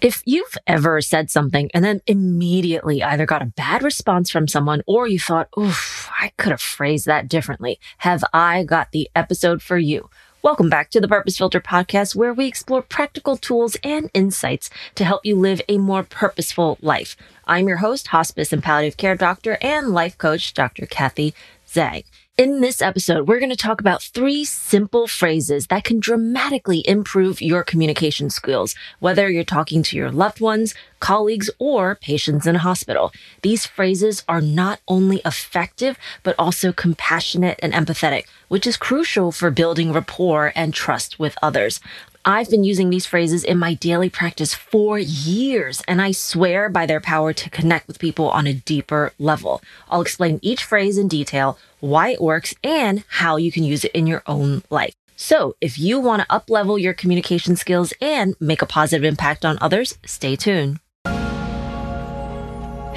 If you've ever said something and then immediately either got a bad response from someone or you thought, oof, I could have phrased that differently, have I got the episode for you? Welcome back to the Purpose Filter podcast, where we explore practical tools and insights to help you live a more purposeful life. I'm your host, hospice and palliative care doctor and life coach, Dr. Kathy Zhang. In this episode, we're going to talk about three simple phrases that can dramatically improve your communication skills, whether you're talking to your loved ones, colleagues, or patients in a hospital. These phrases are not only effective, but also compassionate and empathetic, which is crucial for building rapport and trust with others. I've been using these phrases in my daily practice for years, and I swear by their power to connect with people on a deeper level. I'll explain each phrase in detail, why it works, and how you can use it in your own life. So, if you want to uplevel your communication skills and make a positive impact on others, stay tuned.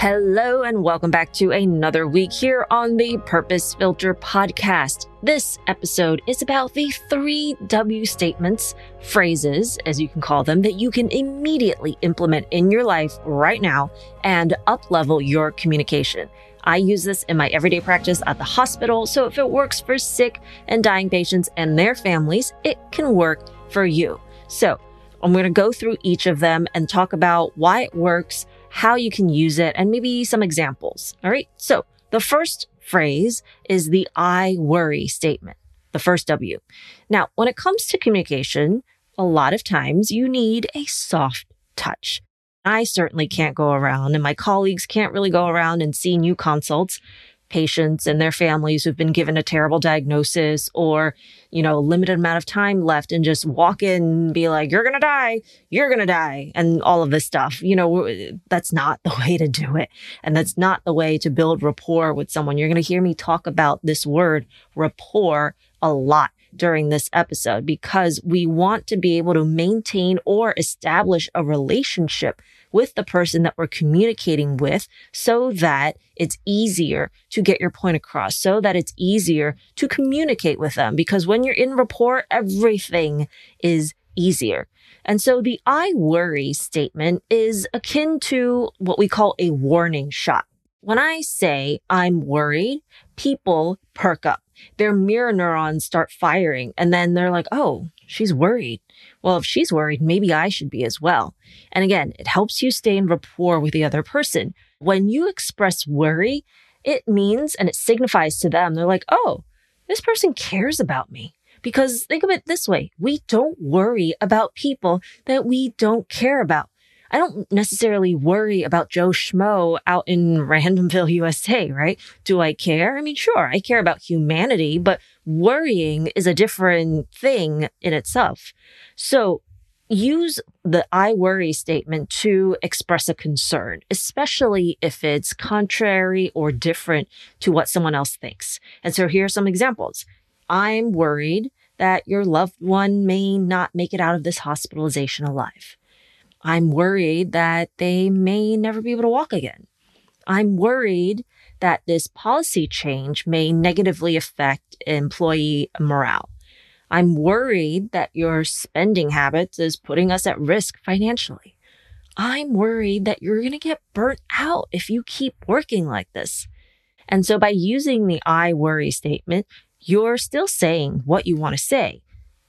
Hello, and welcome back to another week here on the Purpose Filter podcast. This episode is about the three W statements, phrases, as you can call them, that you can immediately implement in your life right now and uplevel your communication. I use this in my everyday practice at the hospital, so if it works for sick and dying patients and their families, it can work for you. So, I'm going to go through each of them and talk about why it works how you can use it, and maybe some examples. All right. So the first phrase is the I worry statement, the first W. Now, when it comes to communication, a lot of times you need a soft touch. I certainly can't go around, and my colleagues can't really go around and see new consults patients and their families who've been given a terrible diagnosis or, you know, limited amount of time left and just walk in and be like, you're going to die, you're going to die, and all of this stuff. You know, that's not the way to do it. And that's not the way to build rapport with someone. You're going to hear me talk about this word rapport a lot during this episode because we want to be able to maintain or establish a relationship with the person that we're communicating with so that it's easier to get your point across, so that it's easier to communicate with them. Because when you're in rapport, everything is easier. And so the I worry statement is akin to what we call a warning shot. When I say I'm worried, people perk up. Their mirror neurons start firing and then they're like, Oh, she's worried. Well, if she's worried, maybe I should be as well. And again, it helps you stay in rapport with the other person. When you express worry, it means and it signifies to them, they're like, oh, this person cares about me. Because think of it this way we don't worry about people that we don't care about. I don't necessarily worry about Joe Schmo out in Randomville, USA, right? Do I care? I mean, sure, I care about humanity, but worrying is a different thing in itself. So use the I worry statement to express a concern, especially if it's contrary or different to what someone else thinks. And so here are some examples. I'm worried that your loved one may not make it out of this hospitalization alive. I'm worried that they may never be able to walk again. I'm worried that this policy change may negatively affect employee morale. I'm worried that your spending habits is putting us at risk financially. I'm worried that you're going to get burnt out if you keep working like this. And so by using the I worry statement, you're still saying what you want to say.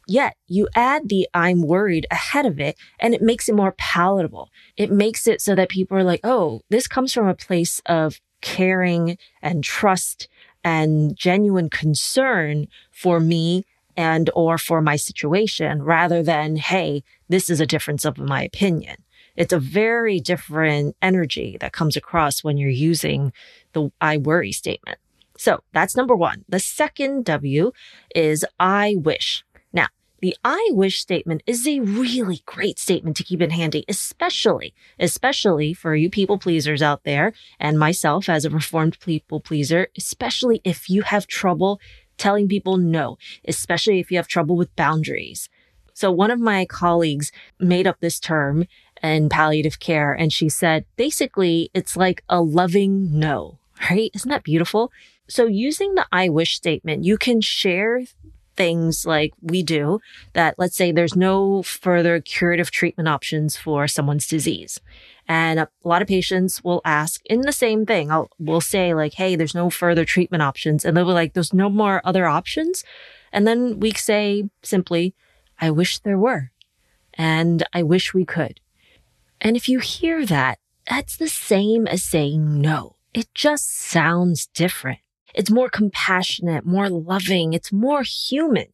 Yet you add the I'm worried ahead of it and it makes it more palatable. It makes it so that people are like, oh, this comes from a place of caring and trust and genuine concern for me and or for my situation rather than, hey, this is a difference of my opinion. It's a very different energy that comes across when you're using the I worry statement. So that's number one. The second W is I wish. The I wish statement is a really great statement to keep in handy, especially, especially for you people pleasers out there and myself as a reformed people pleaser, especially if you have trouble telling people no, especially if you have trouble with boundaries. So one of my colleagues made up this term in palliative care and she said, basically, it's like a loving no, right? Isn't that beautiful? So using the I wish statement, you can share things like we do that let's say there's no further curative treatment options for someone's disease. And a lot of patients will ask in the same thing. I'll, we'll say like, Hey, there's no further treatment options. And they'll be like, there's no more other options. And then we say simply, I wish there were. And I wish we could. And if you hear that, that's the same as saying no. It just sounds different. It's more compassionate, more loving. It's more human.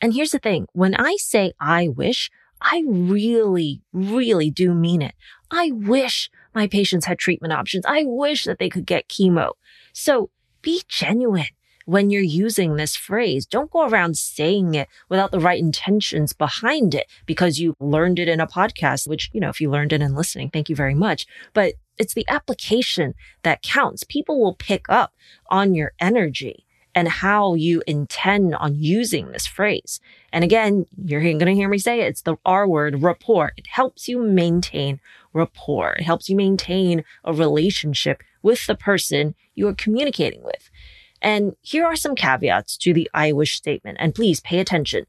And here's the thing. When I say I wish, I really, really do mean it. I wish my patients had treatment options. I wish that they could get chemo. So be genuine when you're using this phrase. Don't go around saying it without the right intentions behind it because you learned it in a podcast, which, you know, if you learned it in listening, thank you very much. But it's the application that counts. People will pick up on your energy and how you intend on using this phrase. And again, you're going to hear me say it. It's the R word, rapport. It helps you maintain rapport. It helps you maintain a relationship with the person you are communicating with. And here are some caveats to the I wish statement. And please pay attention.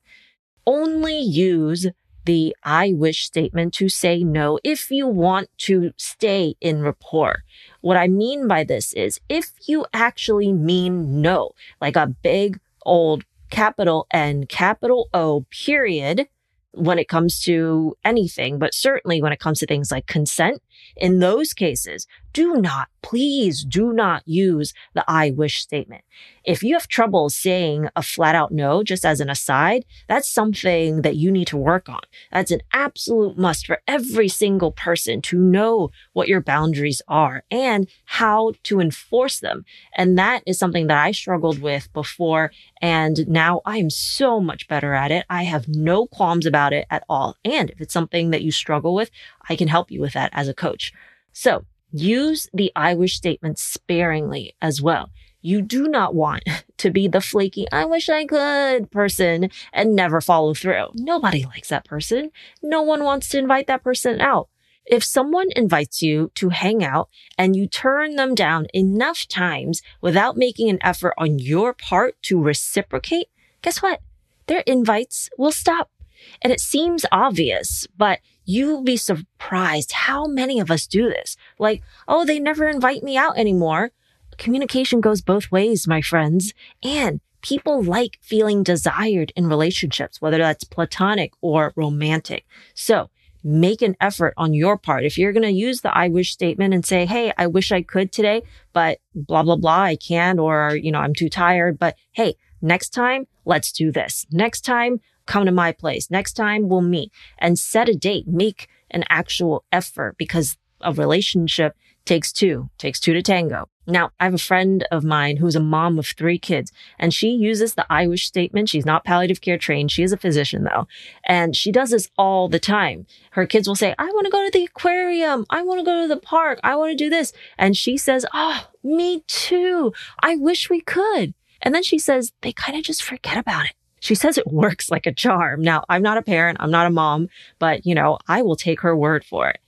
Only use the I wish statement to say no if you want to stay in rapport. What I mean by this is if you actually mean no, like a big old capital N, capital O period, when it comes to anything, but certainly when it comes to things like consent, in those cases, do not, please do not use the I wish statement. If you have trouble saying a flat out no, just as an aside, that's something that you need to work on. That's an absolute must for every single person to know what your boundaries are and how to enforce them. And that is something that I struggled with before. And now I am so much better at it. I have no qualms about it at all. And if it's something that you struggle with, I can help you with that as a coach. So use the I wish statement sparingly as well. You do not want to be the flaky, I wish I could person and never follow through. Nobody likes that person. No one wants to invite that person out. If someone invites you to hang out and you turn them down enough times without making an effort on your part to reciprocate, guess what? Their invites will stop. And it seems obvious, but You'll be surprised how many of us do this. Like, oh, they never invite me out anymore. Communication goes both ways, my friends. And people like feeling desired in relationships, whether that's platonic or romantic. So make an effort on your part. If you're going to use the I wish statement and say, Hey, I wish I could today, but blah, blah, blah, I can't, or, you know, I'm too tired. But hey, next time, let's do this. Next time, come to my place. Next time we'll meet and set a date, make an actual effort because a relationship takes two, takes two to tango. Now, I have a friend of mine who's a mom of three kids and she uses the I wish statement. She's not palliative care trained. She is a physician though. And she does this all the time. Her kids will say, I want to go to the aquarium. I want to go to the park. I want to do this. And she says, Oh, me too. I wish we could. And then she says, they kind of just forget about it. She says it works like a charm. Now, I'm not a parent, I'm not a mom, but you know, I will take her word for it.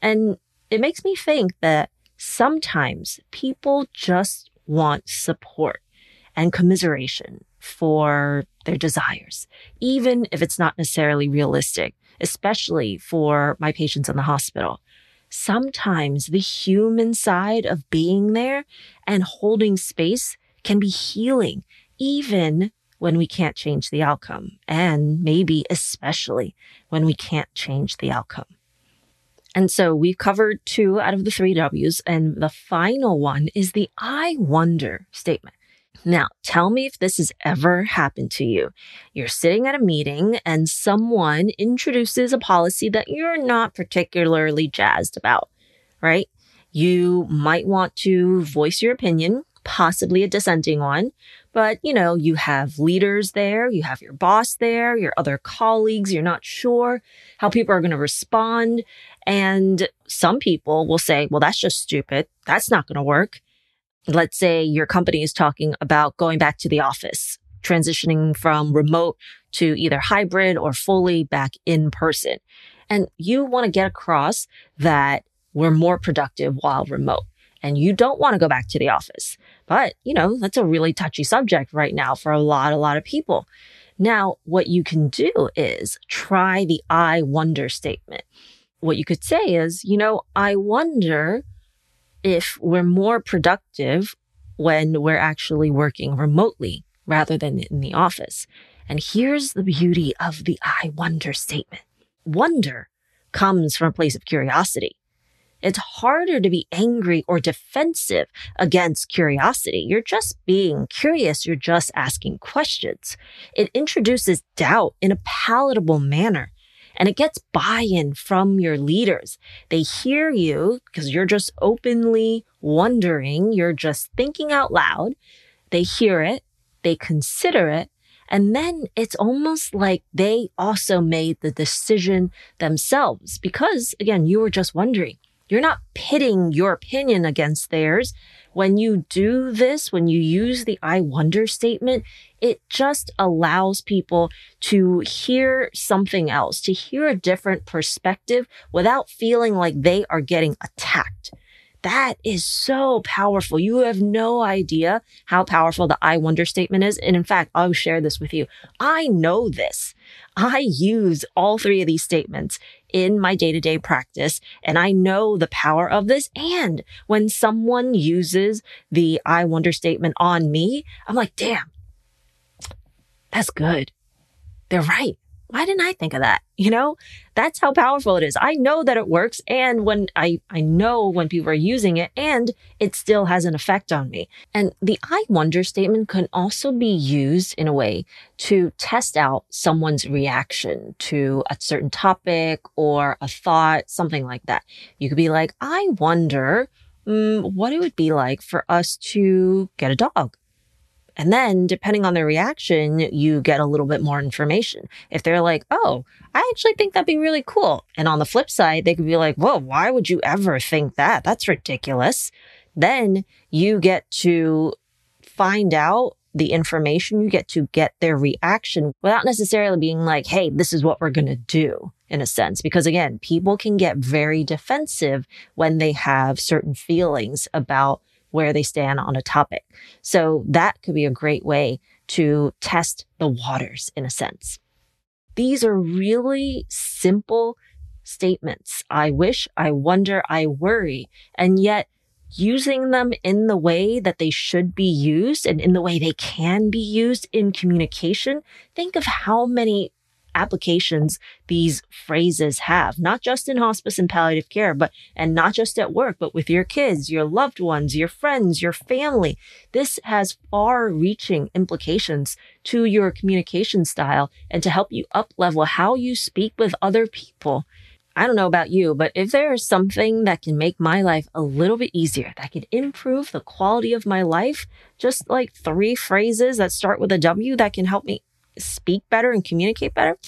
And it makes me think that sometimes people just want support and commiseration for their desires, even if it's not necessarily realistic, especially for my patients in the hospital. Sometimes the human side of being there and holding space can be healing, even when we can't change the outcome, and maybe especially when we can't change the outcome. And so we've covered two out of the three W's, and the final one is the I wonder statement. Now, tell me if this has ever happened to you. You're sitting at a meeting and someone introduces a policy that you're not particularly jazzed about, right? You might want to voice your opinion, possibly a dissenting one, but, you know, you have leaders there, you have your boss there, your other colleagues, you're not sure how people are going to respond. And some people will say, well, that's just stupid. That's not going to work. Let's say your company is talking about going back to the office, transitioning from remote to either hybrid or fully back in person. And you want to get across that we're more productive while remote and you don't want to go back to the office. But, you know, that's a really touchy subject right now for a lot, a lot of people. Now, what you can do is try the I wonder statement. What you could say is, you know, I wonder if we're more productive when we're actually working remotely rather than in the office. And here's the beauty of the I wonder statement. Wonder comes from a place of curiosity. It's harder to be angry or defensive against curiosity. You're just being curious. You're just asking questions. It introduces doubt in a palatable manner and it gets buy-in from your leaders. They hear you because you're just openly wondering. You're just thinking out loud. They hear it. They consider it. And then it's almost like they also made the decision themselves because again, you were just wondering. You're not pitting your opinion against theirs. When you do this, when you use the I wonder statement, it just allows people to hear something else, to hear a different perspective without feeling like they are getting attacked. That is so powerful. You have no idea how powerful the I wonder statement is. And in fact, I'll share this with you. I know this. I use all three of these statements in my day to day practice. And I know the power of this. And when someone uses the I wonder statement on me, I'm like, damn, that's good. They're right why didn't I think of that? You know, that's how powerful it is. I know that it works. And when I, I know when people are using it and it still has an effect on me. And the I wonder statement can also be used in a way to test out someone's reaction to a certain topic or a thought, something like that. You could be like, I wonder um, what it would be like for us to get a dog. And then depending on their reaction, you get a little bit more information. If they're like, Oh, I actually think that'd be really cool. And on the flip side, they could be like, Whoa, why would you ever think that? That's ridiculous. Then you get to find out the information. You get to get their reaction without necessarily being like, Hey, this is what we're going to do in a sense. Because again, people can get very defensive when they have certain feelings about where they stand on a topic. So that could be a great way to test the waters in a sense. These are really simple statements. I wish, I wonder, I worry. And yet using them in the way that they should be used and in the way they can be used in communication. Think of how many applications these phrases have, not just in hospice and palliative care, but, and not just at work, but with your kids, your loved ones, your friends, your family. This has far reaching implications to your communication style and to help you up level how you speak with other people. I don't know about you, but if there is something that can make my life a little bit easier, that could improve the quality of my life, just like three phrases that start with a W that can help me speak better and communicate better,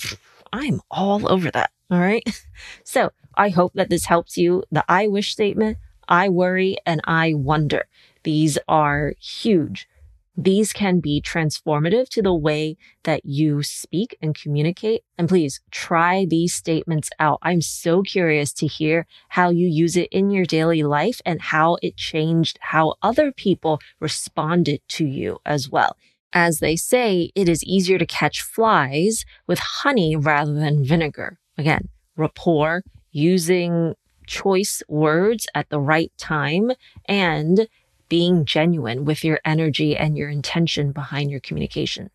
I'm all over that. All right. So I hope that this helps you. The I wish statement, I worry, and I wonder. These are huge. These can be transformative to the way that you speak and communicate. And please try these statements out. I'm so curious to hear how you use it in your daily life and how it changed how other people responded to you as well. As they say, it is easier to catch flies with honey rather than vinegar. Again, rapport, using choice words at the right time and being genuine with your energy and your intention behind your communication.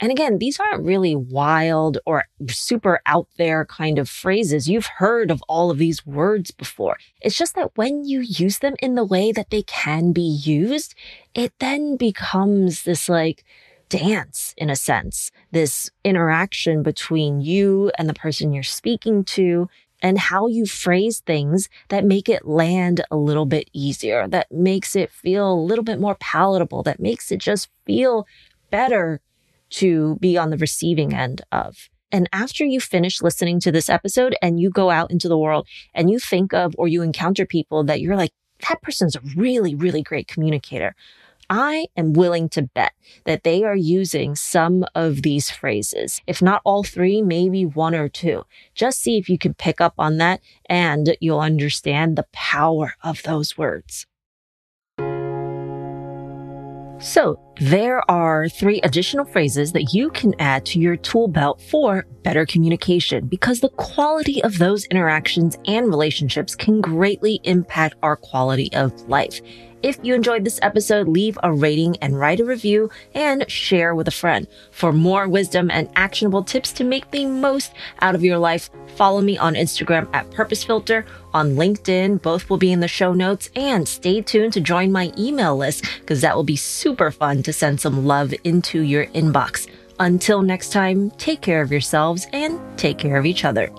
And again, these aren't really wild or super out there kind of phrases. You've heard of all of these words before. It's just that when you use them in the way that they can be used, it then becomes this like dance in a sense, this interaction between you and the person you're speaking to and how you phrase things that make it land a little bit easier, that makes it feel a little bit more palatable, that makes it just feel better to be on the receiving end of. And after you finish listening to this episode and you go out into the world and you think of or you encounter people that you're like, that person's a really, really great communicator. I am willing to bet that they are using some of these phrases. If not all three, maybe one or two. Just see if you can pick up on that and you'll understand the power of those words. So, there are three additional phrases that you can add to your tool belt for better communication because the quality of those interactions and relationships can greatly impact our quality of life. If you enjoyed this episode, leave a rating and write a review and share with a friend. For more wisdom and actionable tips to make the most out of your life, follow me on Instagram at Purpose Filter, on LinkedIn. Both will be in the show notes. And stay tuned to join my email list because that will be super fun to send some love into your inbox. Until next time, take care of yourselves and take care of each other.